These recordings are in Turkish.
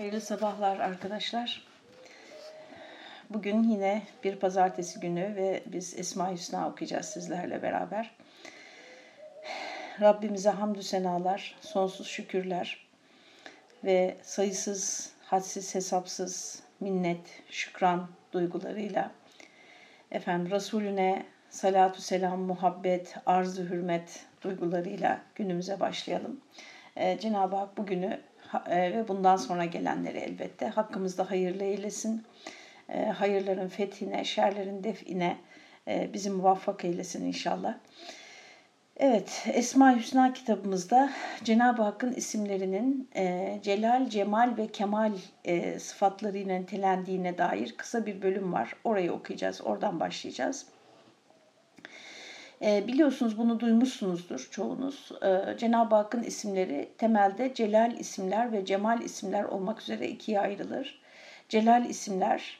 Hayırlı sabahlar arkadaşlar. Bugün yine bir pazartesi günü ve biz Esma Hüsna okuyacağız sizlerle beraber. Rabbimize hamdü senalar, sonsuz şükürler ve sayısız, hadsiz, hesapsız minnet, şükran duygularıyla efendim Resulüne salatu selam, muhabbet, arzu hürmet duygularıyla günümüze başlayalım. Ee, Cenab-ı Hak bugünü ve bundan sonra gelenleri elbette hakkımızda hayırlı eylesin. E, hayırların fethine, şerlerin define e, bizi muvaffak eylesin inşallah. Evet, Esma Hüsna kitabımızda Cenab-ı Hakk'ın isimlerinin e, celal, cemal ve kemal e, sıfatlarıyla nitelendiğine dair kısa bir bölüm var. Orayı okuyacağız, oradan başlayacağız. E, biliyorsunuz bunu duymuşsunuzdur çoğunuz. E, Cenab-ı Hakk'ın isimleri temelde celal isimler ve cemal isimler olmak üzere ikiye ayrılır. Celal isimler,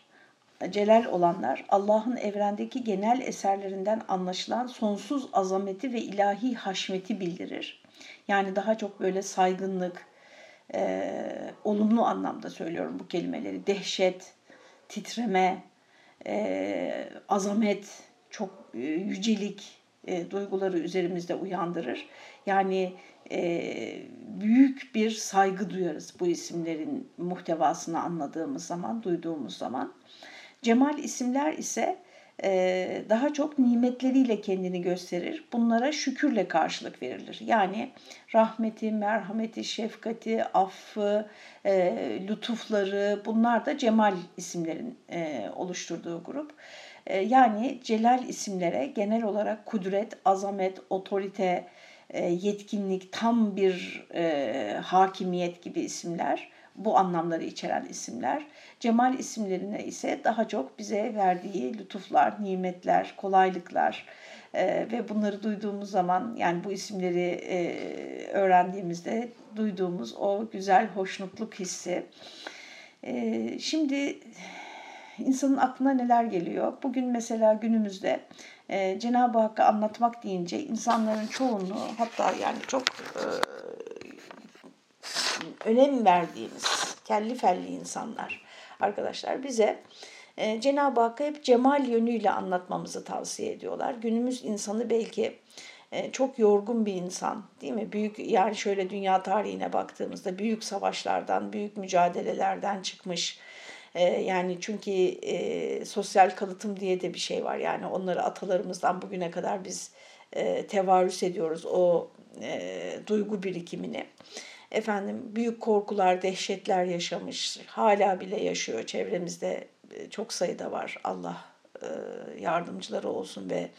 celal olanlar Allah'ın evrendeki genel eserlerinden anlaşılan sonsuz azameti ve ilahi haşmeti bildirir. Yani daha çok böyle saygınlık, e, olumlu anlamda söylüyorum bu kelimeleri. Dehşet, titreme, e, azamet, çok e, yücelik, e, duyguları üzerimizde uyandırır. Yani e, büyük bir saygı duyarız bu isimlerin muhtevasını anladığımız zaman, duyduğumuz zaman. Cemal isimler ise e, daha çok nimetleriyle kendini gösterir. Bunlara şükürle karşılık verilir. Yani rahmeti, merhameti, şefkati, affı, e, lütufları bunlar da cemal isimlerin e, oluşturduğu grup. Ee, yani celal isimlere genel olarak kudret, azamet, otorite, e, yetkinlik, tam bir e, hakimiyet gibi isimler, bu anlamları içeren isimler. Cemal isimlerine ise daha çok bize verdiği lütuflar, nimetler, kolaylıklar e, ve bunları duyduğumuz zaman yani bu isimleri öğrendiğimizde duyduğumuz o güzel hoşnutluk hissi. Şimdi insanın aklına neler geliyor? Bugün mesela günümüzde e, Cenab-ı Hakk'ı anlatmak deyince insanların çoğunluğu hatta yani çok e, önem verdiğimiz kelli felli insanlar arkadaşlar bize e, Cenab-ı Hakk'ı hep cemal yönüyle anlatmamızı tavsiye ediyorlar. Günümüz insanı belki e, çok yorgun bir insan değil mi? Büyük yani şöyle dünya tarihine baktığımızda büyük savaşlardan, büyük mücadelelerden çıkmış yani çünkü sosyal kalıtım diye de bir şey var. Yani onları atalarımızdan bugüne kadar biz tevarüs ediyoruz o duygu birikimini. Efendim büyük korkular, dehşetler yaşamış, hala bile yaşıyor. Çevremizde çok sayıda var. Allah yardımcıları olsun ve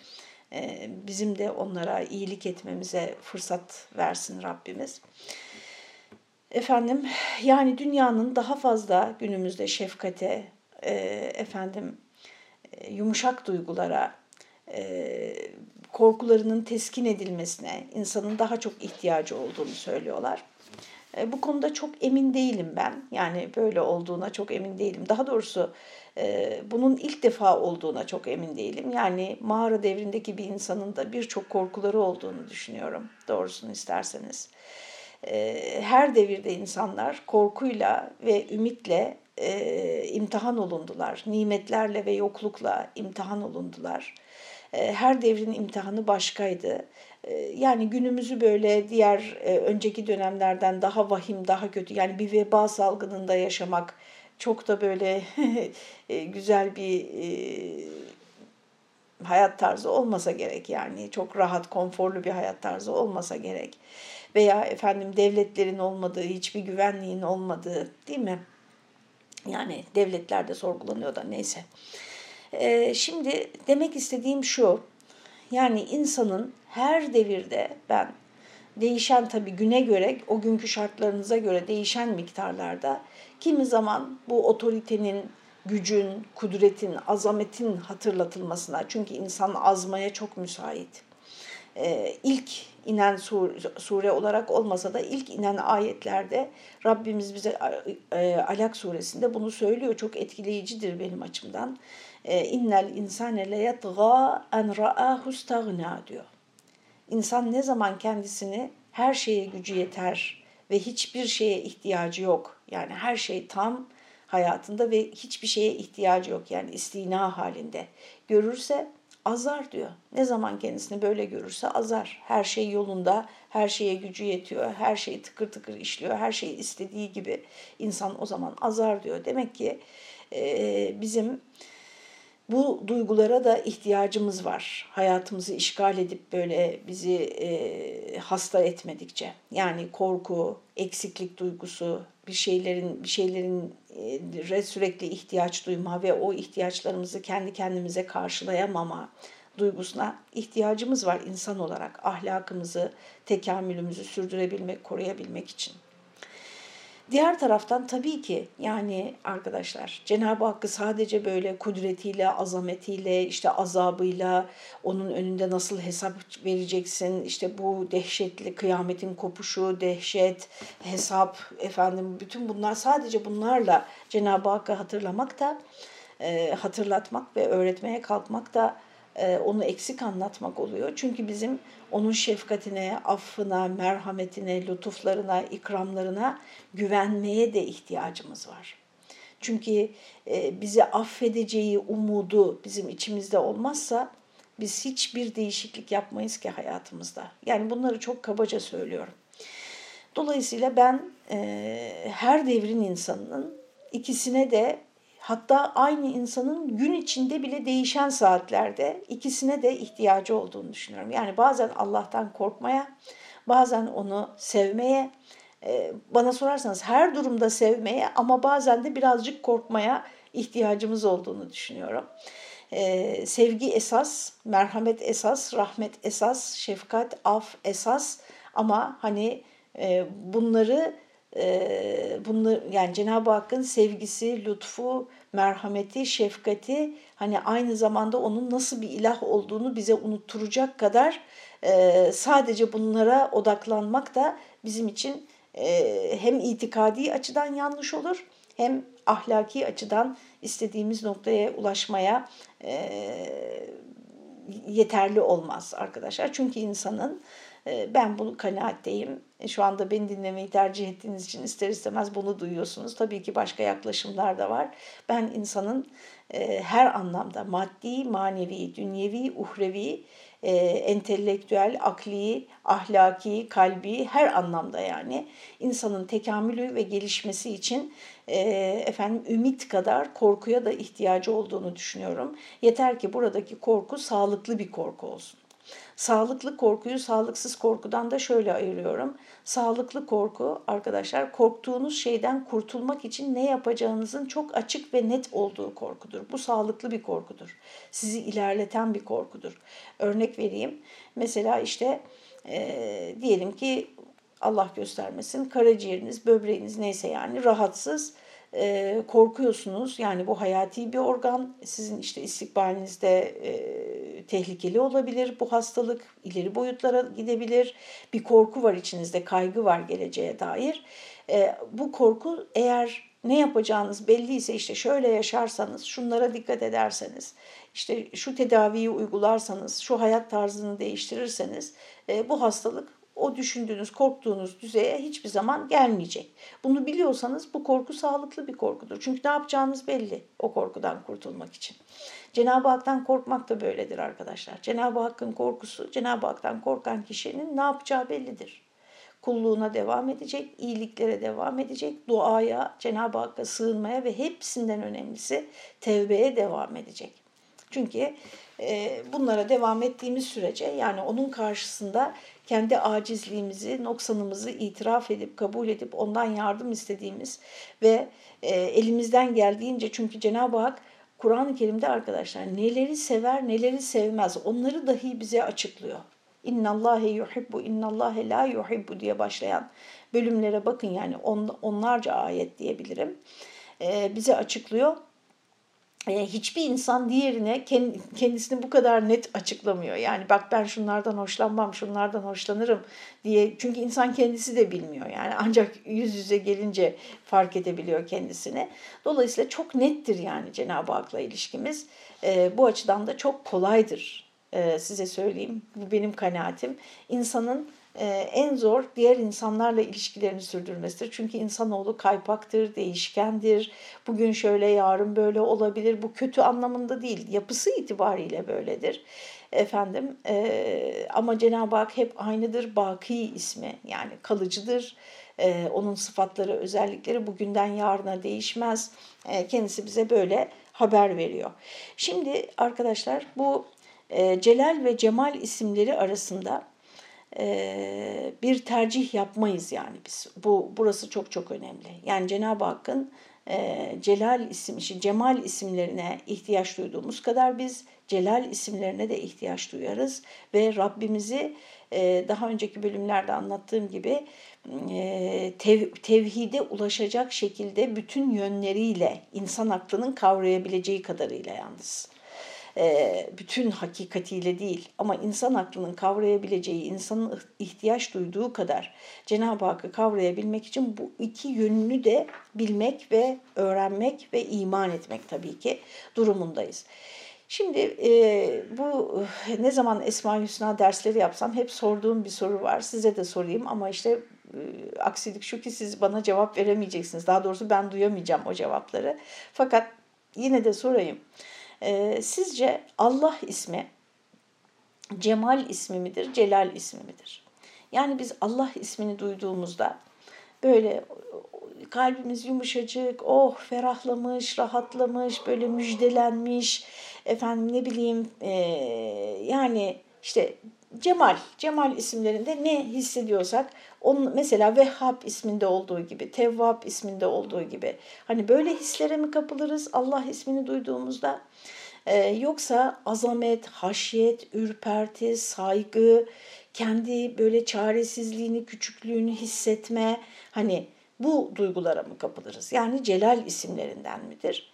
bizim de onlara iyilik etmemize fırsat versin Rabbimiz. Efendim yani dünyanın daha fazla günümüzde şefkate, e, efendim e, yumuşak duygulara, e, korkularının teskin edilmesine insanın daha çok ihtiyacı olduğunu söylüyorlar. E, bu konuda çok emin değilim ben. Yani böyle olduğuna çok emin değilim. Daha doğrusu e, bunun ilk defa olduğuna çok emin değilim. Yani mağara devrindeki bir insanın da birçok korkuları olduğunu düşünüyorum. Doğrusunu isterseniz. Ee, her devirde insanlar korkuyla ve ümitle e, imtihan olundular. Nimetlerle ve yoklukla imtihan olundular. E, her devrin imtihanı başkaydı. E, yani günümüzü böyle diğer e, önceki dönemlerden daha vahim, daha kötü yani bir veba salgınında yaşamak çok da böyle e, güzel bir e, hayat tarzı olmasa gerek yani çok rahat, konforlu bir hayat tarzı olmasa gerek veya efendim devletlerin olmadığı, hiçbir güvenliğin olmadığı değil mi? Yani devletler de sorgulanıyor da neyse. Ee, şimdi demek istediğim şu, yani insanın her devirde ben değişen tabii güne göre, o günkü şartlarınıza göre değişen miktarlarda kimi zaman bu otoritenin, gücün, kudretin, azametin hatırlatılmasına çünkü insan azmaya çok müsait. Ee, ilk inen sure olarak olmasa da ilk inen ayetlerde Rabbimiz bize e, Alak suresinde bunu söylüyor. Çok etkileyicidir benim açımdan. E, innel insane le yatgâ en stagna diyor. İnsan ne zaman kendisini her şeye gücü yeter ve hiçbir şeye ihtiyacı yok. Yani her şey tam hayatında ve hiçbir şeye ihtiyacı yok. Yani istina halinde. Görürse azar diyor. Ne zaman kendisini böyle görürse azar. Her şey yolunda, her şeye gücü yetiyor, her şey tıkır tıkır işliyor, her şey istediği gibi insan o zaman azar diyor. Demek ki e, bizim bu duygulara da ihtiyacımız var. Hayatımızı işgal edip böyle bizi e, hasta etmedikçe. Yani korku, eksiklik duygusu, bir şeylerin bir şeylerin e, sürekli ihtiyaç duyma ve o ihtiyaçlarımızı kendi kendimize karşılayamama duygusuna ihtiyacımız var insan olarak. Ahlakımızı, tekamülümüzü sürdürebilmek, koruyabilmek için. Diğer taraftan tabii ki yani arkadaşlar Cenab-ı Hakk'ı sadece böyle kudretiyle, azametiyle, işte azabıyla onun önünde nasıl hesap vereceksin, işte bu dehşetli kıyametin kopuşu, dehşet, hesap, efendim bütün bunlar sadece bunlarla Cenab-ı Hakk'ı hatırlamak da, e, hatırlatmak ve öğretmeye kalkmak da onu eksik anlatmak oluyor. Çünkü bizim onun şefkatine, affına, merhametine, lütuflarına, ikramlarına güvenmeye de ihtiyacımız var. Çünkü e, bizi affedeceği umudu bizim içimizde olmazsa biz hiçbir değişiklik yapmayız ki hayatımızda. Yani bunları çok kabaca söylüyorum. Dolayısıyla ben e, her devrin insanının ikisine de hatta aynı insanın gün içinde bile değişen saatlerde ikisine de ihtiyacı olduğunu düşünüyorum. Yani bazen Allah'tan korkmaya, bazen onu sevmeye, e, bana sorarsanız her durumda sevmeye ama bazen de birazcık korkmaya ihtiyacımız olduğunu düşünüyorum. Ee, sevgi esas, merhamet esas, rahmet esas, şefkat, af esas ama hani e, bunları e, bunları yani Cenab-ı Hakk'ın sevgisi, lütfu, merhameti, şefkati hani aynı zamanda onun nasıl bir ilah olduğunu bize unutturacak kadar e, sadece bunlara odaklanmak da bizim için e, hem itikadi açıdan yanlış olur hem ahlaki açıdan istediğimiz noktaya ulaşmaya e, yeterli olmaz arkadaşlar. Çünkü insanın ben bunu kanaatteyim. E, şu anda beni dinlemeyi tercih ettiğiniz için ister istemez bunu duyuyorsunuz. Tabii ki başka yaklaşımlar da var. Ben insanın e, her anlamda maddi, manevi, dünyevi, uhrevi, e, entelektüel, akli, ahlaki, kalbi her anlamda yani insanın tekamülü ve gelişmesi için efendim ümit kadar korkuya da ihtiyacı olduğunu düşünüyorum. Yeter ki buradaki korku sağlıklı bir korku olsun. Sağlıklı korkuyu sağlıksız korkudan da şöyle ayırıyorum. Sağlıklı korku arkadaşlar korktuğunuz şeyden kurtulmak için ne yapacağınızın çok açık ve net olduğu korkudur. Bu sağlıklı bir korkudur. Sizi ilerleten bir korkudur. Örnek vereyim. Mesela işte e, diyelim ki Allah göstermesin karaciğeriniz, böbreğiniz neyse yani rahatsız e, korkuyorsunuz. Yani bu hayati bir organ. Sizin işte istikbalinizde e, tehlikeli olabilir bu hastalık. ileri boyutlara gidebilir. Bir korku var içinizde, kaygı var geleceğe dair. E, bu korku eğer ne yapacağınız belliyse işte şöyle yaşarsanız, şunlara dikkat ederseniz, işte şu tedaviyi uygularsanız, şu hayat tarzını değiştirirseniz e, bu hastalık o düşündüğünüz, korktuğunuz düzeye hiçbir zaman gelmeyecek. Bunu biliyorsanız bu korku sağlıklı bir korkudur. Çünkü ne yapacağınız belli o korkudan kurtulmak için. Cenab-ı Hak'tan korkmak da böyledir arkadaşlar. Cenab-ı Hakk'ın korkusu, Cenab-ı Hak'tan korkan kişinin ne yapacağı bellidir. Kulluğuna devam edecek, iyiliklere devam edecek, duaya, Cenab-ı Hakk'a sığınmaya ve hepsinden önemlisi tevbeye devam edecek. Çünkü bunlara devam ettiğimiz sürece yani onun karşısında kendi acizliğimizi, noksanımızı itiraf edip, kabul edip ondan yardım istediğimiz ve e, elimizden geldiğince çünkü Cenab-ı Hak Kur'an-ı Kerim'de arkadaşlar neleri sever, neleri sevmez onları dahi bize açıklıyor. İnnallâhe yuhibbu, innallâhe la yuhibbu diye başlayan bölümlere bakın yani on, onlarca ayet diyebilirim. Ee, bize açıklıyor hiçbir insan diğerine kendisini bu kadar net açıklamıyor. Yani bak ben şunlardan hoşlanmam, şunlardan hoşlanırım diye. Çünkü insan kendisi de bilmiyor. Yani ancak yüz yüze gelince fark edebiliyor kendisini. Dolayısıyla çok nettir yani Cenab-ı Hak'la ilişkimiz. E, bu açıdan da çok kolaydır. E, size söyleyeyim. Bu benim kanaatim. İnsanın en zor diğer insanlarla ilişkilerini sürdürmesidir. Çünkü insanoğlu kaypaktır, değişkendir. Bugün şöyle, yarın böyle olabilir. Bu kötü anlamında değil, yapısı itibariyle böyledir. Efendim e, ama Cenab-ı Hak hep aynıdır. Baki ismi yani kalıcıdır. E, onun sıfatları, özellikleri bugünden yarına değişmez. E, kendisi bize böyle haber veriyor. Şimdi arkadaşlar bu e, Celal ve Cemal isimleri arasında bir tercih yapmayız yani biz. Bu burası çok çok önemli. Yani Cenab-ı Hakk'ın Celal isim, Cemal isimlerine ihtiyaç duyduğumuz kadar biz Celal isimlerine de ihtiyaç duyarız ve Rabbimizi daha önceki bölümlerde anlattığım gibi tev, tevhide ulaşacak şekilde bütün yönleriyle insan aklının kavrayabileceği kadarıyla yalnız e, bütün hakikatiyle değil ama insan aklının kavrayabileceği, insanın ihtiyaç duyduğu kadar Cenab-ı Hakk'ı kavrayabilmek için bu iki yönünü de bilmek ve öğrenmek ve iman etmek tabii ki durumundayız. Şimdi e, bu ne zaman Esma Hüsna dersleri yapsam hep sorduğum bir soru var. Size de sorayım ama işte e, aksilik şu ki siz bana cevap veremeyeceksiniz. Daha doğrusu ben duyamayacağım o cevapları. Fakat yine de sorayım. E, sizce Allah ismi Cemal ismi midir, Celal ismi midir? Yani biz Allah ismini duyduğumuzda böyle kalbimiz yumuşacık, oh ferahlamış, rahatlamış, böyle müjdelenmiş, efendim ne bileyim e, yani işte Cemal, Cemal isimlerinde ne hissediyorsak onun mesela Vehhab isminde olduğu gibi, Tevvab isminde olduğu gibi hani böyle hislere mi kapılırız Allah ismini duyduğumuzda? Ee, yoksa azamet, haşyet, ürperti, saygı, kendi böyle çaresizliğini, küçüklüğünü hissetme hani bu duygulara mı kapılırız? Yani Celal isimlerinden midir?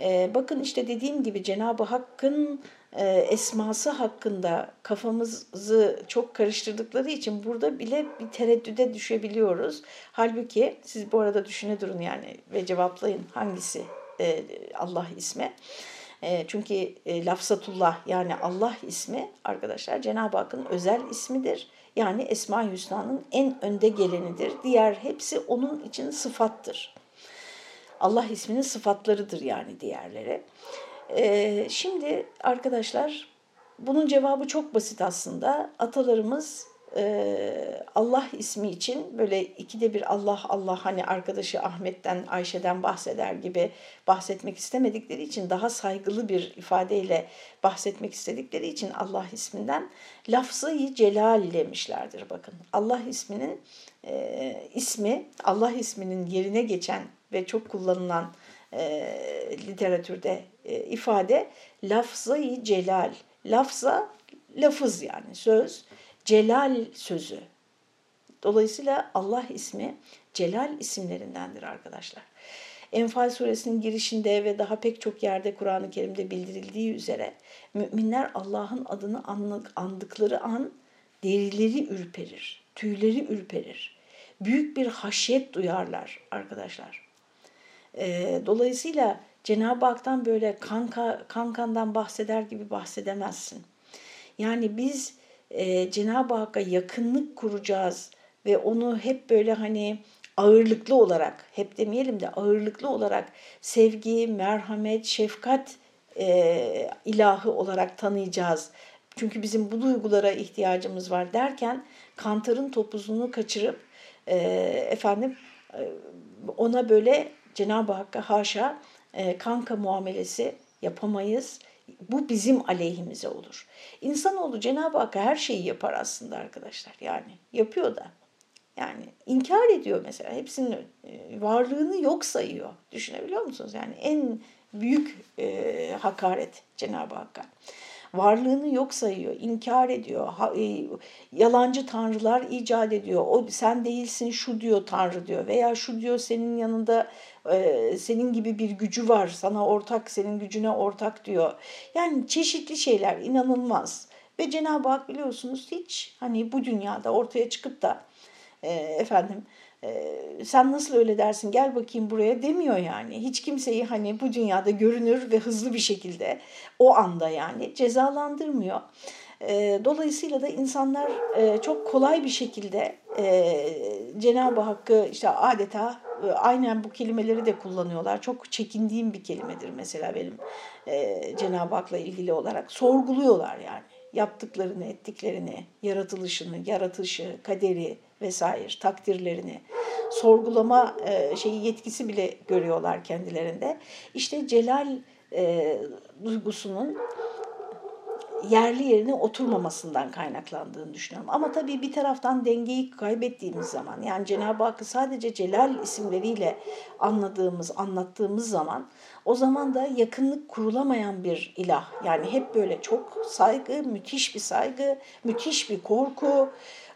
Ee, bakın işte dediğim gibi Cenab-ı Hakk'ın e, esması hakkında kafamızı çok karıştırdıkları için burada bile bir tereddüde düşebiliyoruz. Halbuki siz bu arada düşüne durun yani ve cevaplayın hangisi e, Allah ismi. E, çünkü e, lafzatullah yani Allah ismi arkadaşlar Cenab-ı Hakk'ın özel ismidir. Yani Esma-i Hüsna'nın en önde gelenidir. Diğer hepsi onun için sıfattır. Allah isminin sıfatlarıdır yani diğerleri. Ee, şimdi arkadaşlar bunun cevabı çok basit aslında. Atalarımız e, Allah ismi için böyle ikide bir Allah Allah hani arkadaşı Ahmet'ten Ayşe'den bahseder gibi bahsetmek istemedikleri için daha saygılı bir ifadeyle bahsetmek istedikleri için Allah isminden lafzayı celal demişlerdir bakın. Allah isminin e, ismi Allah isminin yerine geçen ve çok kullanılan e, literatürde e, ifade lafzayı celal. Lafza lafız yani söz celal sözü. Dolayısıyla Allah ismi celal isimlerindendir arkadaşlar. Enfal suresinin girişinde ve daha pek çok yerde Kur'an-ı Kerim'de bildirildiği üzere müminler Allah'ın adını andıkları an derileri ürperir, tüyleri ürperir. Büyük bir haşyet duyarlar arkadaşlar. E, dolayısıyla Cenab-ı Hak'tan böyle kanka, kankandan bahseder gibi bahsedemezsin. Yani biz e, Cenab-ı Hakk'a yakınlık kuracağız ve onu hep böyle hani ağırlıklı olarak, hep demeyelim de ağırlıklı olarak sevgi, merhamet, şefkat e, ilahı olarak tanıyacağız. Çünkü bizim bu duygulara ihtiyacımız var derken kantarın topuzunu kaçırıp e, efendim e, ona böyle Cenab-ı Hakk'a haşa e, kanka muamelesi yapamayız. Bu bizim aleyhimize olur. İnsanoğlu Cenab-ı Hakk'a her şeyi yapar aslında arkadaşlar. Yani yapıyor da. Yani inkar ediyor mesela. Hepsinin e, varlığını yok sayıyor. Düşünebiliyor musunuz? Yani en büyük e, hakaret Cenab-ı Hakk'a varlığını yok sayıyor, inkar ediyor, e, yalancı tanrılar icat ediyor. O sen değilsin şu diyor tanrı diyor veya şu diyor senin yanında e, senin gibi bir gücü var, sana ortak, senin gücüne ortak diyor. Yani çeşitli şeyler inanılmaz. Ve Cenab-ı Hak biliyorsunuz hiç hani bu dünyada ortaya çıkıp da e, efendim sen nasıl öyle dersin gel bakayım buraya demiyor yani. Hiç kimseyi hani bu dünyada görünür ve hızlı bir şekilde o anda yani cezalandırmıyor. Dolayısıyla da insanlar çok kolay bir şekilde Cenab-ı Hakk'ı işte adeta aynen bu kelimeleri de kullanıyorlar. Çok çekindiğim bir kelimedir mesela benim Cenab-ı Hak'la ilgili olarak. Sorguluyorlar yani yaptıklarını, ettiklerini, yaratılışını, yaratışı, kaderi vesaire, takdirlerini sorgulama e, şeyi yetkisi bile görüyorlar kendilerinde. İşte celal e, duygusunun yerli yerine oturmamasından kaynaklandığını düşünüyorum. Ama tabii bir taraftan dengeyi kaybettiğimiz zaman yani Cenab-ı Hakk'ı sadece Celal isimleriyle anladığımız, anlattığımız zaman o zaman da yakınlık kurulamayan bir ilah. Yani hep böyle çok saygı, müthiş bir saygı, müthiş bir korku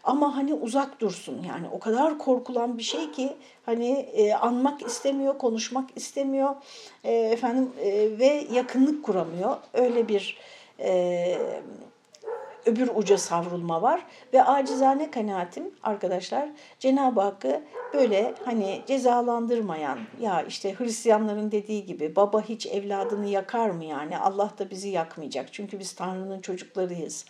ama hani uzak dursun yani o kadar korkulan bir şey ki hani e, anmak istemiyor, konuşmak istemiyor e, efendim e, ve yakınlık kuramıyor. Öyle bir e, öbür uca savrulma var ve acizane kanaatim arkadaşlar Cenab-ı Hakk'ı böyle hani cezalandırmayan ya işte Hristiyanların dediği gibi baba hiç evladını yakar mı yani? Allah da bizi yakmayacak. Çünkü biz Tanrı'nın çocuklarıyız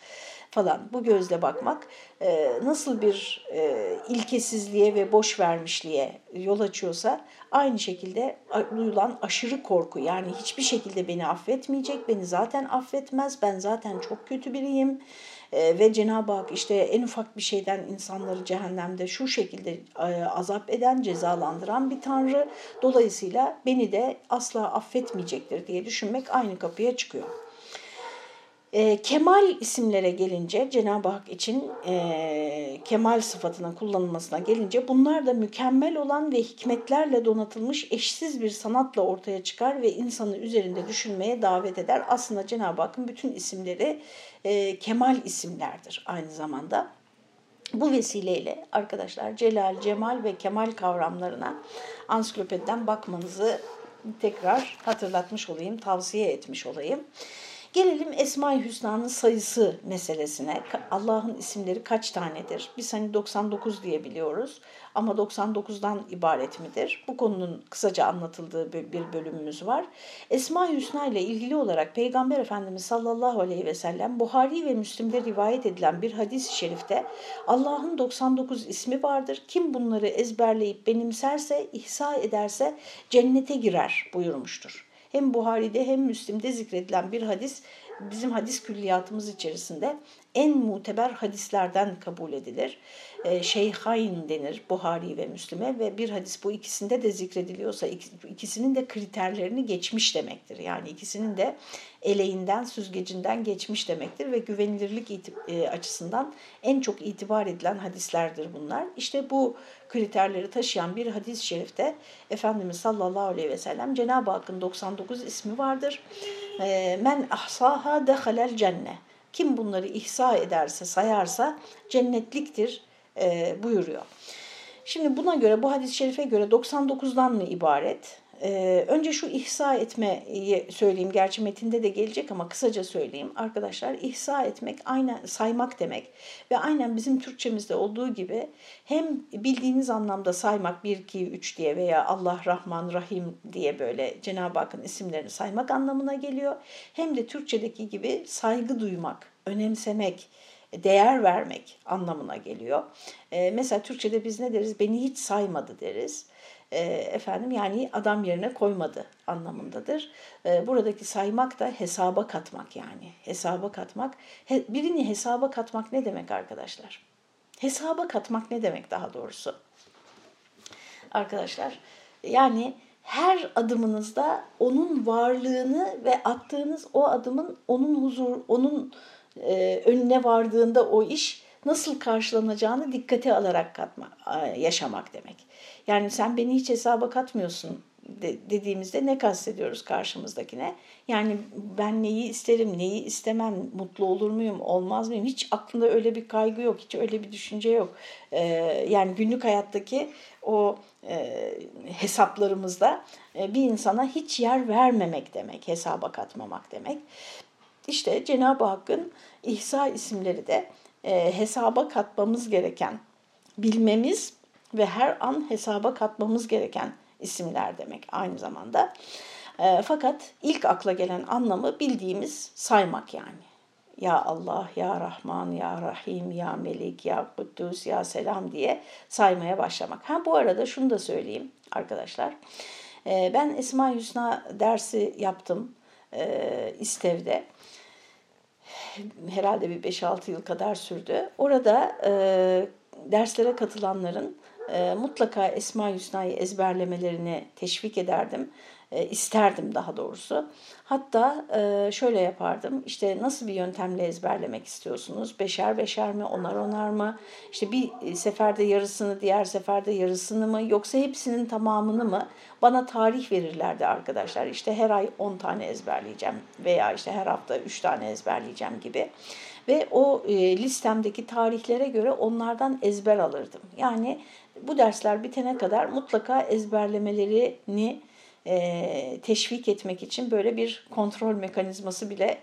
falan bu gözle bakmak e, nasıl bir e, ilkesizliğe ve boş vermişliğe yol açıyorsa aynı şekilde duyulan aşırı korku yani hiçbir şekilde beni affetmeyecek, beni zaten affetmez, ben zaten çok kötü biriyim e, ve Cenab-ı Hak işte en ufak bir şeyden insanları cehennemde şu şekilde e, azap eden, cezalandıran bir Tanrı. Dolayısıyla beni de asla affetmeyecektir diye düşünmek aynı kapıya çıkıyor. E, kemal isimlere gelince Cenab-ı Hak için e, kemal sıfatının kullanılmasına gelince bunlar da mükemmel olan ve hikmetlerle donatılmış eşsiz bir sanatla ortaya çıkar ve insanı üzerinde düşünmeye davet eder. Aslında Cenab-ı Hakk'ın bütün isimleri e, kemal isimlerdir aynı zamanda. Bu vesileyle arkadaşlar celal, cemal ve kemal kavramlarına ansiklopediden bakmanızı tekrar hatırlatmış olayım, tavsiye etmiş olayım. Gelelim Esma-i Hüsna'nın sayısı meselesine. Allah'ın isimleri kaç tanedir? Biz hani 99 diye biliyoruz ama 99'dan ibaret midir? Bu konunun kısaca anlatıldığı bir bölümümüz var. Esma-i Hüsna ile ilgili olarak Peygamber Efendimiz sallallahu aleyhi ve sellem Buhari ve Müslim'de rivayet edilen bir hadis-i şerifte Allah'ın 99 ismi vardır. Kim bunları ezberleyip benimserse, ihsa ederse cennete girer buyurmuştur hem Buhari'de hem Müslim'de zikredilen bir hadis bizim hadis külliyatımız içerisinde en muteber hadislerden kabul edilir. E, Şeyhain denir Buhari ve Müslim'e ve bir hadis bu ikisinde de zikrediliyorsa ikisinin de kriterlerini geçmiş demektir. Yani ikisinin de eleğinden, süzgecinden geçmiş demektir ve güvenilirlik e, açısından en çok itibar edilen hadislerdir bunlar. İşte bu kriterleri taşıyan bir hadis-i şerifte Efendimiz sallallahu aleyhi ve sellem Cenab-ı Hakk'ın 99 ismi vardır. E, Men ahsaha dehalel cenne. Kim bunları ihsa ederse, sayarsa cennetliktir e, buyuruyor. Şimdi buna göre, bu hadis-i şerife göre 99'dan mı ibaret? Ee, önce şu ihsa etmeyi söyleyeyim. Gerçi metinde de gelecek ama kısaca söyleyeyim. Arkadaşlar ihsa etmek aynen saymak demek. Ve aynen bizim Türkçemizde olduğu gibi hem bildiğiniz anlamda saymak 1, 2, 3 diye veya Allah, Rahman, Rahim diye böyle Cenab-ı Hakk'ın isimlerini saymak anlamına geliyor. Hem de Türkçedeki gibi saygı duymak, önemsemek, değer vermek anlamına geliyor. Ee, mesela Türkçe'de biz ne deriz? Beni hiç saymadı deriz e, efendim yani adam yerine koymadı anlamındadır. E, buradaki saymak da hesaba katmak yani. Hesaba katmak. He, birini hesaba katmak ne demek arkadaşlar? Hesaba katmak ne demek daha doğrusu? Arkadaşlar yani her adımınızda onun varlığını ve attığınız o adımın onun huzur, onun e, önüne vardığında o iş nasıl karşılanacağını dikkate alarak katma, yaşamak demek. Yani sen beni hiç hesaba katmıyorsun dediğimizde ne kastediyoruz karşımızdakine? Yani ben neyi isterim, neyi istemem, mutlu olur muyum, olmaz mıyım? Hiç aklında öyle bir kaygı yok, hiç öyle bir düşünce yok. Ee, yani günlük hayattaki o e, hesaplarımızda e, bir insana hiç yer vermemek demek, hesaba katmamak demek. İşte Cenab-ı Hakk'ın İhsa isimleri de e, hesaba katmamız gereken, bilmemiz ve her an hesaba katmamız gereken isimler demek aynı zamanda. E, fakat ilk akla gelen anlamı bildiğimiz saymak yani. Ya Allah, Ya Rahman, Ya Rahim, Ya Melik, Ya Kuddus, Ya Selam diye saymaya başlamak. Ha bu arada şunu da söyleyeyim arkadaşlar. Ee, ben Esma Hüsna dersi yaptım e, İstev'de. Herhalde bir 5-6 yıl kadar sürdü. Orada e, derslere katılanların e, mutlaka Esma Hüsna'yı ezberlemelerini teşvik ederdim e, isterdim daha doğrusu. Hatta e, şöyle yapardım. İşte nasıl bir yöntemle ezberlemek istiyorsunuz? Beşer beşer mi, onar onar mı? İşte bir seferde yarısını, diğer seferde yarısını mı? Yoksa hepsinin tamamını mı? Bana tarih verirlerdi arkadaşlar. İşte her ay 10 tane ezberleyeceğim veya işte her hafta 3 tane ezberleyeceğim gibi. Ve o e, listemdeki tarihlere göre onlardan ezber alırdım. Yani bu dersler bitene kadar mutlaka ezberlemelerini e, teşvik etmek için böyle bir kontrol mekanizması bile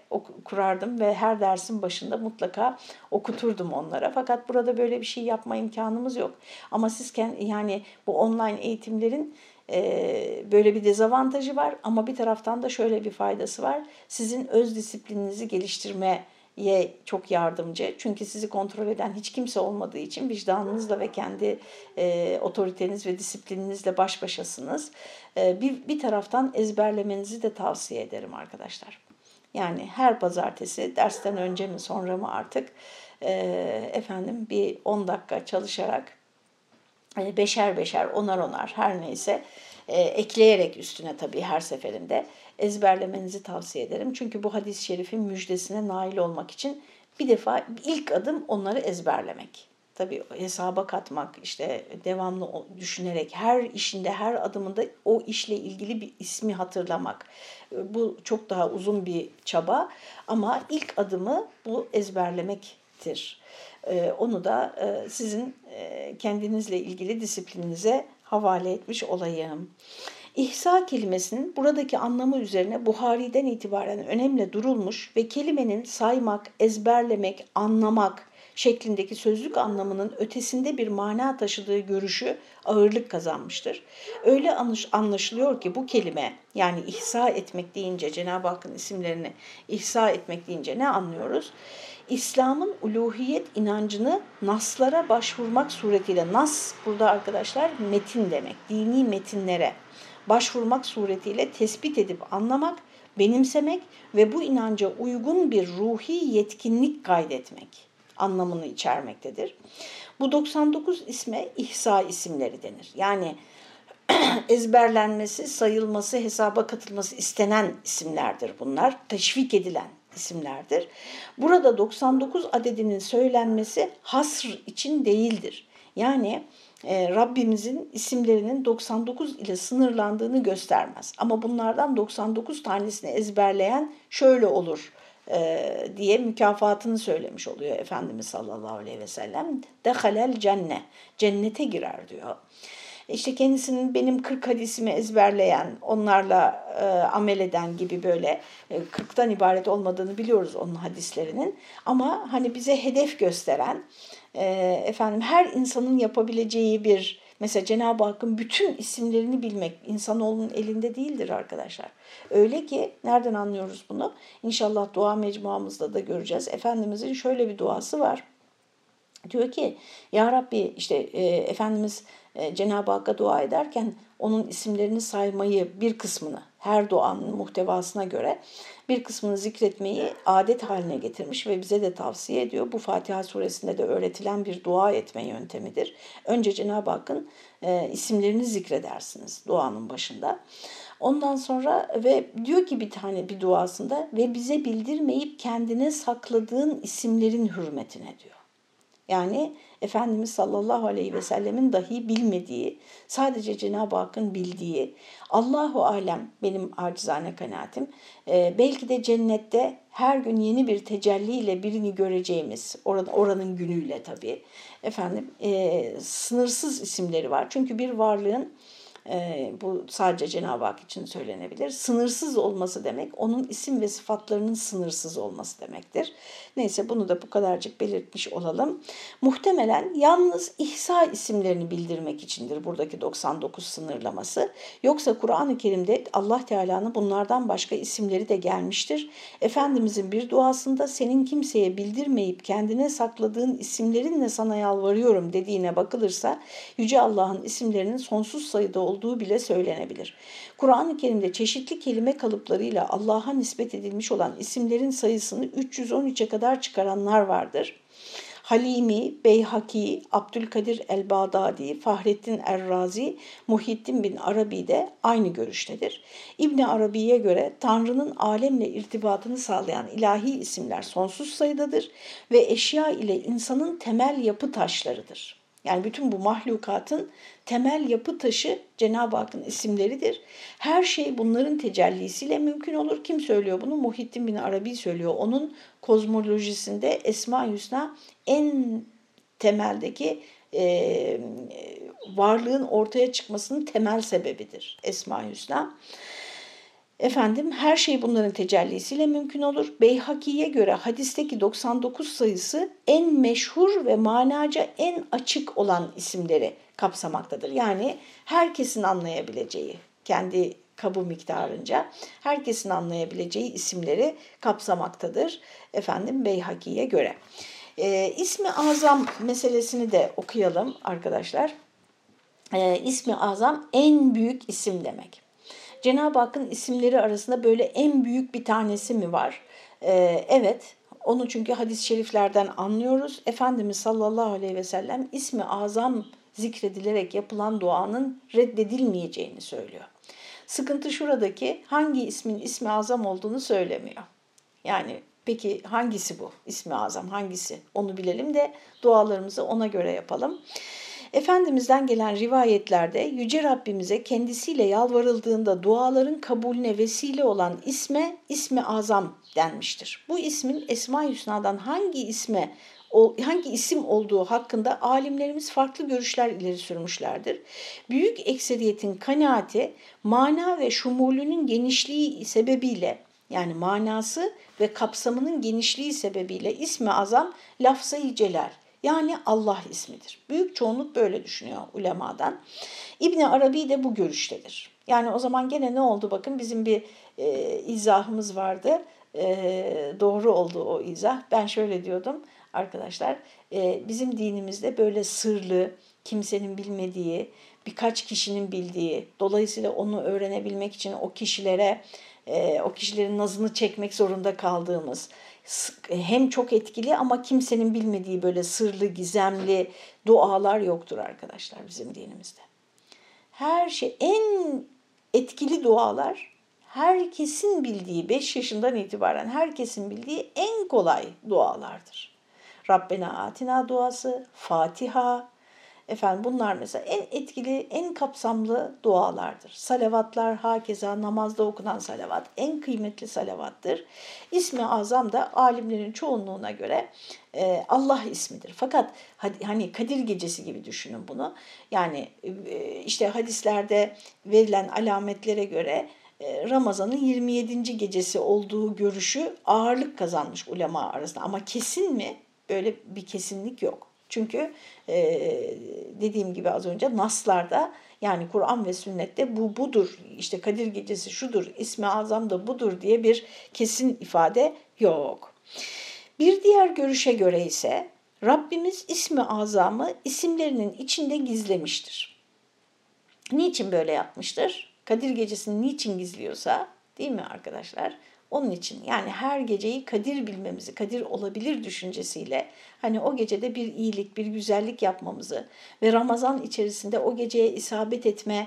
kurardım ve her dersin başında mutlaka okuturdum onlara. Fakat burada böyle bir şey yapma imkanımız yok. Ama siz yani bu online eğitimlerin e, böyle bir dezavantajı var ama bir taraftan da şöyle bir faydası var. Sizin öz disiplininizi geliştirme ye çok yardımcı. Çünkü sizi kontrol eden hiç kimse olmadığı için vicdanınızla ve kendi e, otoriteniz ve disiplininizle baş başasınız. E, bir, bir taraftan ezberlemenizi de tavsiye ederim arkadaşlar. Yani her pazartesi dersten önce mi sonra mı artık e, efendim bir 10 dakika çalışarak e, beşer beşer onar onar her neyse e, ekleyerek üstüne tabii her seferinde ezberlemenizi tavsiye ederim. Çünkü bu hadis-i şerifin müjdesine nail olmak için bir defa ilk adım onları ezberlemek. Tabii hesaba katmak, işte devamlı düşünerek her işinde, her adımında o işle ilgili bir ismi hatırlamak. Bu çok daha uzun bir çaba ama ilk adımı bu ezberlemektir. Ee, onu da e, sizin e, kendinizle ilgili disiplininize havale etmiş olayım. İhsa kelimesinin buradaki anlamı üzerine Buhari'den itibaren önemli durulmuş ve kelimenin saymak, ezberlemek, anlamak şeklindeki sözlük anlamının ötesinde bir mana taşıdığı görüşü ağırlık kazanmıştır. Öyle anlaşılıyor ki bu kelime yani ihsa etmek deyince Cenab-ı Hakk'ın isimlerini ihsa etmek deyince ne anlıyoruz? İslam'ın uluhiyet inancını naslara başvurmak suretiyle, nas burada arkadaşlar metin demek, dini metinlere başvurmak suretiyle tespit edip anlamak, benimsemek ve bu inanca uygun bir ruhi yetkinlik kaydetmek anlamını içermektedir. Bu 99 isme ihsa isimleri denir. Yani ezberlenmesi, sayılması, hesaba katılması istenen isimlerdir bunlar. Teşvik edilen isimlerdir. Burada 99 adedinin söylenmesi hasr için değildir. Yani e, Rabbimizin isimlerinin 99 ile sınırlandığını göstermez. Ama bunlardan 99 tanesini ezberleyen şöyle olur e, diye mükafatını söylemiş oluyor Efendimiz sallallahu aleyhi ve sellem. Dehalel cenne, cennete girer diyor. İşte kendisinin benim 40 hadisimi ezberleyen, onlarla e, amel eden gibi böyle e, 40'tan ibaret olmadığını biliyoruz onun hadislerinin. Ama hani bize hedef gösteren, e, efendim her insanın yapabileceği bir mesela Cenab-ı Hakk'ın bütün isimlerini bilmek insanoğlunun elinde değildir arkadaşlar. Öyle ki nereden anlıyoruz bunu? İnşallah dua mecmuamızda da göreceğiz. Efendimizin şöyle bir duası var. Diyor ki Ya Rabbi işte e, Efendimiz Cenab-ı Hakk'a dua ederken onun isimlerini saymayı bir kısmını her duanın muhtevasına göre bir kısmını zikretmeyi adet haline getirmiş ve bize de tavsiye ediyor. Bu Fatiha suresinde de öğretilen bir dua etme yöntemidir. Önce Cenab-ı Hakk'ın e, isimlerini zikredersiniz duanın başında. Ondan sonra ve diyor ki bir tane bir duasında ve bize bildirmeyip kendine sakladığın isimlerin hürmetine diyor. Yani Efendimiz sallallahu aleyhi ve sellemin dahi bilmediği, sadece Cenab-ı Hakk'ın bildiği, Allahu alem benim acizane kanaatim, e, belki de cennette her gün yeni bir tecelliyle birini göreceğimiz, oranın, oranın günüyle tabii, efendim e, sınırsız isimleri var. Çünkü bir varlığın E, bu sadece Cenab-ı Hak için söylenebilir. Sınırsız olması demek onun isim ve sıfatlarının sınırsız olması demektir. Neyse bunu da bu kadarcık belirtmiş olalım. Muhtemelen yalnız İhsa isimlerini bildirmek içindir buradaki 99 sınırlaması. Yoksa Kur'an-ı Kerim'de Allah Teala'nın bunlardan başka isimleri de gelmiştir. Efendimizin bir duasında senin kimseye bildirmeyip kendine sakladığın isimlerinle sana yalvarıyorum dediğine bakılırsa Yüce Allah'ın isimlerinin sonsuz sayıda olduğu bile söylenebilir. Kur'an-ı Kerim'de çeşitli kelime kalıplarıyla Allah'a nispet edilmiş olan isimlerin sayısını 313'e kadar çıkaranlar vardır. Halimi, Beyhaki, Abdülkadir el-Bağdadi, Fahrettin Errazi, Muhittin bin Arabi de aynı görüştedir. İbni Arabi'ye göre Tanrı'nın alemle irtibatını sağlayan ilahi isimler sonsuz sayıdadır ve eşya ile insanın temel yapı taşlarıdır. Yani bütün bu mahlukatın temel yapı taşı Cenab-ı Hakk'ın isimleridir. Her şey bunların tecellisiyle mümkün olur. Kim söylüyor bunu? Muhittin bin Arabi söylüyor. Onun kozmolojisinde Esma Hüsna en temeldeki e, varlığın ortaya çıkmasının temel sebebidir Esma Hüsna. Efendim her şey bunların tecellisiyle mümkün olur. Beyhaki'ye göre hadisteki 99 sayısı en meşhur ve manaca en açık olan isimleri kapsamaktadır. Yani herkesin anlayabileceği, kendi kabu miktarınca herkesin anlayabileceği isimleri kapsamaktadır. Efendim Beyhaki'ye göre. E, ismi azam meselesini de okuyalım arkadaşlar. E, ismi azam en büyük isim demek. Cenab-ı Hakk'ın isimleri arasında böyle en büyük bir tanesi mi var? Ee, evet, onu çünkü hadis-i şeriflerden anlıyoruz. Efendimiz sallallahu aleyhi ve sellem ismi azam zikredilerek yapılan duanın reddedilmeyeceğini söylüyor. Sıkıntı şuradaki hangi ismin ismi azam olduğunu söylemiyor. Yani peki hangisi bu ismi azam hangisi onu bilelim de dualarımızı ona göre yapalım. Efendimiz'den gelen rivayetlerde Yüce Rabbimize kendisiyle yalvarıldığında duaların kabulüne vesile olan isme ismi azam denmiştir. Bu ismin Esma-i Hüsna'dan hangi isme hangi isim olduğu hakkında alimlerimiz farklı görüşler ileri sürmüşlerdir. Büyük ekseriyetin kanaati mana ve şumulünün genişliği sebebiyle yani manası ve kapsamının genişliği sebebiyle ismi azam lafzayı celal yani Allah ismidir. Büyük çoğunluk böyle düşünüyor ulemadan. İbni Arabi de bu görüştedir. Yani o zaman gene ne oldu bakın bizim bir e, izahımız vardı. E, doğru oldu o izah. Ben şöyle diyordum arkadaşlar. E, bizim dinimizde böyle sırlı, kimsenin bilmediği, birkaç kişinin bildiği, dolayısıyla onu öğrenebilmek için o kişilere, e, o kişilerin nazını çekmek zorunda kaldığımız, hem çok etkili ama kimsenin bilmediği böyle sırlı, gizemli dualar yoktur arkadaşlar bizim dinimizde. Her şey en etkili dualar herkesin bildiği 5 yaşından itibaren herkesin bildiği en kolay dualardır. Rabbena atina duası, Fatiha, Efendim bunlar mesela en etkili, en kapsamlı dualardır. Salavatlar hakeza namazda okunan salavat en kıymetli salavattır. İsmi azam da alimlerin çoğunluğuna göre e, Allah ismidir. Fakat hani Kadir gecesi gibi düşünün bunu. Yani e, işte hadislerde verilen alametlere göre e, Ramazan'ın 27. gecesi olduğu görüşü ağırlık kazanmış ulema arasında. Ama kesin mi? Böyle bir kesinlik yok. Çünkü e, dediğim gibi az önce naslarda yani Kur'an ve sünnette bu budur, işte Kadir Gecesi şudur, ismi azam da budur diye bir kesin ifade yok. Bir diğer görüşe göre ise Rabbimiz ismi azamı isimlerinin içinde gizlemiştir. Niçin böyle yapmıştır? Kadir Gecesi'ni niçin gizliyorsa değil mi arkadaşlar? Onun için yani her geceyi kadir bilmemizi, kadir olabilir düşüncesiyle hani o gecede bir iyilik, bir güzellik yapmamızı ve Ramazan içerisinde o geceye isabet etme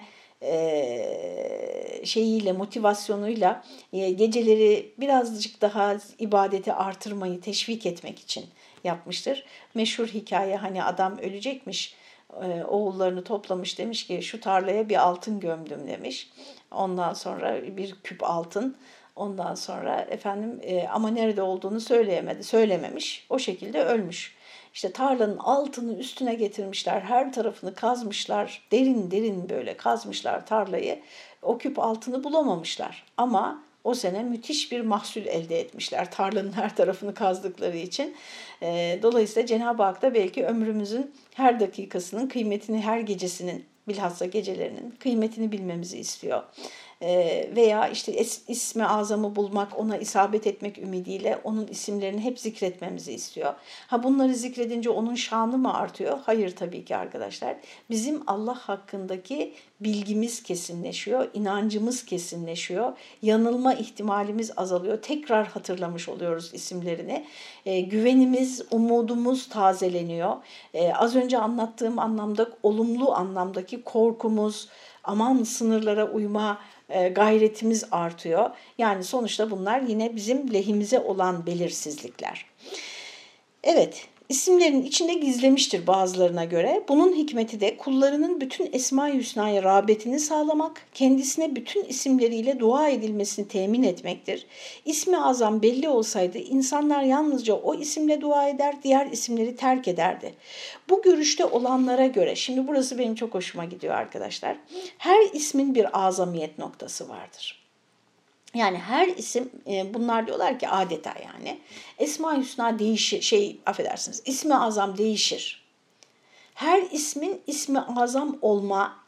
şeyiyle, motivasyonuyla geceleri birazcık daha ibadeti artırmayı teşvik etmek için yapmıştır. Meşhur hikaye hani adam ölecekmiş, oğullarını toplamış demiş ki şu tarlaya bir altın gömdüm demiş. Ondan sonra bir küp altın Ondan sonra efendim e, ama nerede olduğunu söyleyemedi, söylememiş. O şekilde ölmüş. İşte tarlanın altını üstüne getirmişler, her tarafını kazmışlar, derin derin böyle kazmışlar tarlayı. O küp altını bulamamışlar ama o sene müthiş bir mahsul elde etmişler tarlanın her tarafını kazdıkları için. E, dolayısıyla Cenab-ı Hak da belki ömrümüzün her dakikasının kıymetini, her gecesinin bilhassa gecelerinin kıymetini bilmemizi istiyor. Ee, veya işte ismi azamı bulmak, ona isabet etmek ümidiyle onun isimlerini hep zikretmemizi istiyor. Ha bunları zikredince onun şanı mı artıyor? Hayır tabii ki arkadaşlar. Bizim Allah hakkındaki bilgimiz kesinleşiyor, inancımız kesinleşiyor, yanılma ihtimalimiz azalıyor. Tekrar hatırlamış oluyoruz isimlerini. E, güvenimiz, umudumuz tazeleniyor. E, az önce anlattığım anlamda, olumlu anlamdaki korkumuz, aman sınırlara uyma gayretimiz artıyor. Yani sonuçta bunlar yine bizim lehimize olan belirsizlikler. Evet, isimlerin içinde gizlemiştir bazılarına göre. Bunun hikmeti de kullarının bütün Esma-i Hüsna'ya rağbetini sağlamak, kendisine bütün isimleriyle dua edilmesini temin etmektir. İsmi azam belli olsaydı insanlar yalnızca o isimle dua eder, diğer isimleri terk ederdi. Bu görüşte olanlara göre, şimdi burası benim çok hoşuma gidiyor arkadaşlar, her ismin bir azamiyet noktası vardır. Yani her isim e, bunlar diyorlar ki adeta yani Esma Hüsna değişir şey affedersiniz ismi azam değişir. Her ismin ismi azam olma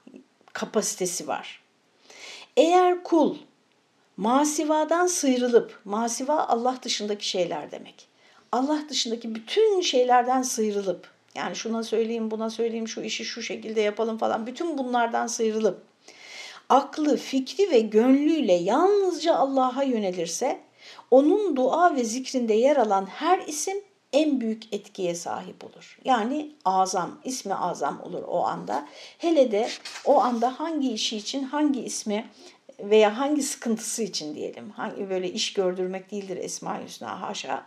kapasitesi var. Eğer kul masivadan sıyrılıp masiva Allah dışındaki şeyler demek. Allah dışındaki bütün şeylerden sıyrılıp yani şuna söyleyeyim buna söyleyeyim şu işi şu şekilde yapalım falan bütün bunlardan sıyrılıp aklı, fikri ve gönlüyle yalnızca Allah'a yönelirse, onun dua ve zikrinde yer alan her isim en büyük etkiye sahip olur. Yani azam, ismi azam olur o anda. Hele de o anda hangi işi için hangi ismi veya hangi sıkıntısı için diyelim. Hangi böyle iş gördürmek değildir Esma-i Hüsna haşa.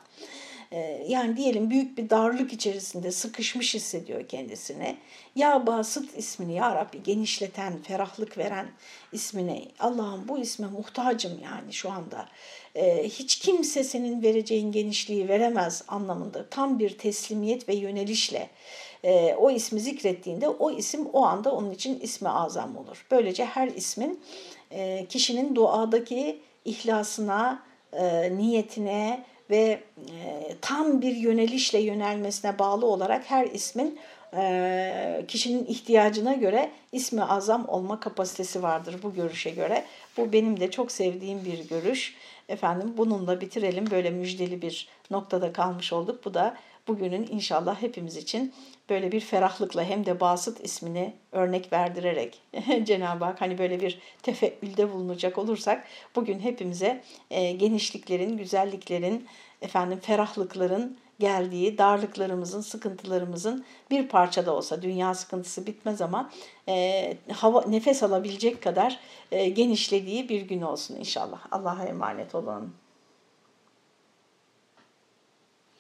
Ee, yani diyelim büyük bir darlık içerisinde sıkışmış hissediyor kendisini. Ya Basıt ismini ya Rabbi genişleten, ferahlık veren ismini Allah'ım bu isme muhtacım yani şu anda. Ee, hiç kimse senin vereceğin genişliği veremez anlamında tam bir teslimiyet ve yönelişle e, o ismi zikrettiğinde o isim o anda onun için ismi azam olur. Böylece her ismin e, kişinin duadaki ihlasına, e, niyetine, ve e, tam bir yönelişle yönelmesine bağlı olarak her ismin e, kişinin ihtiyacına göre ismi azam olma kapasitesi vardır bu görüşe göre. Bu benim de çok sevdiğim bir görüş. Efendim bununla bitirelim. Böyle müjdeli bir noktada kalmış olduk. Bu da bugünün inşallah hepimiz için böyle bir ferahlıkla hem de Basıt ismini örnek verdirerek Cenab-ı Hak hani böyle bir tefeülde bulunacak olursak bugün hepimize e, genişliklerin, güzelliklerin, efendim ferahlıkların geldiği, darlıklarımızın, sıkıntılarımızın bir parça da olsa dünya sıkıntısı bitmez ama e, hava nefes alabilecek kadar e, genişlediği bir gün olsun inşallah. Allah'a emanet olun.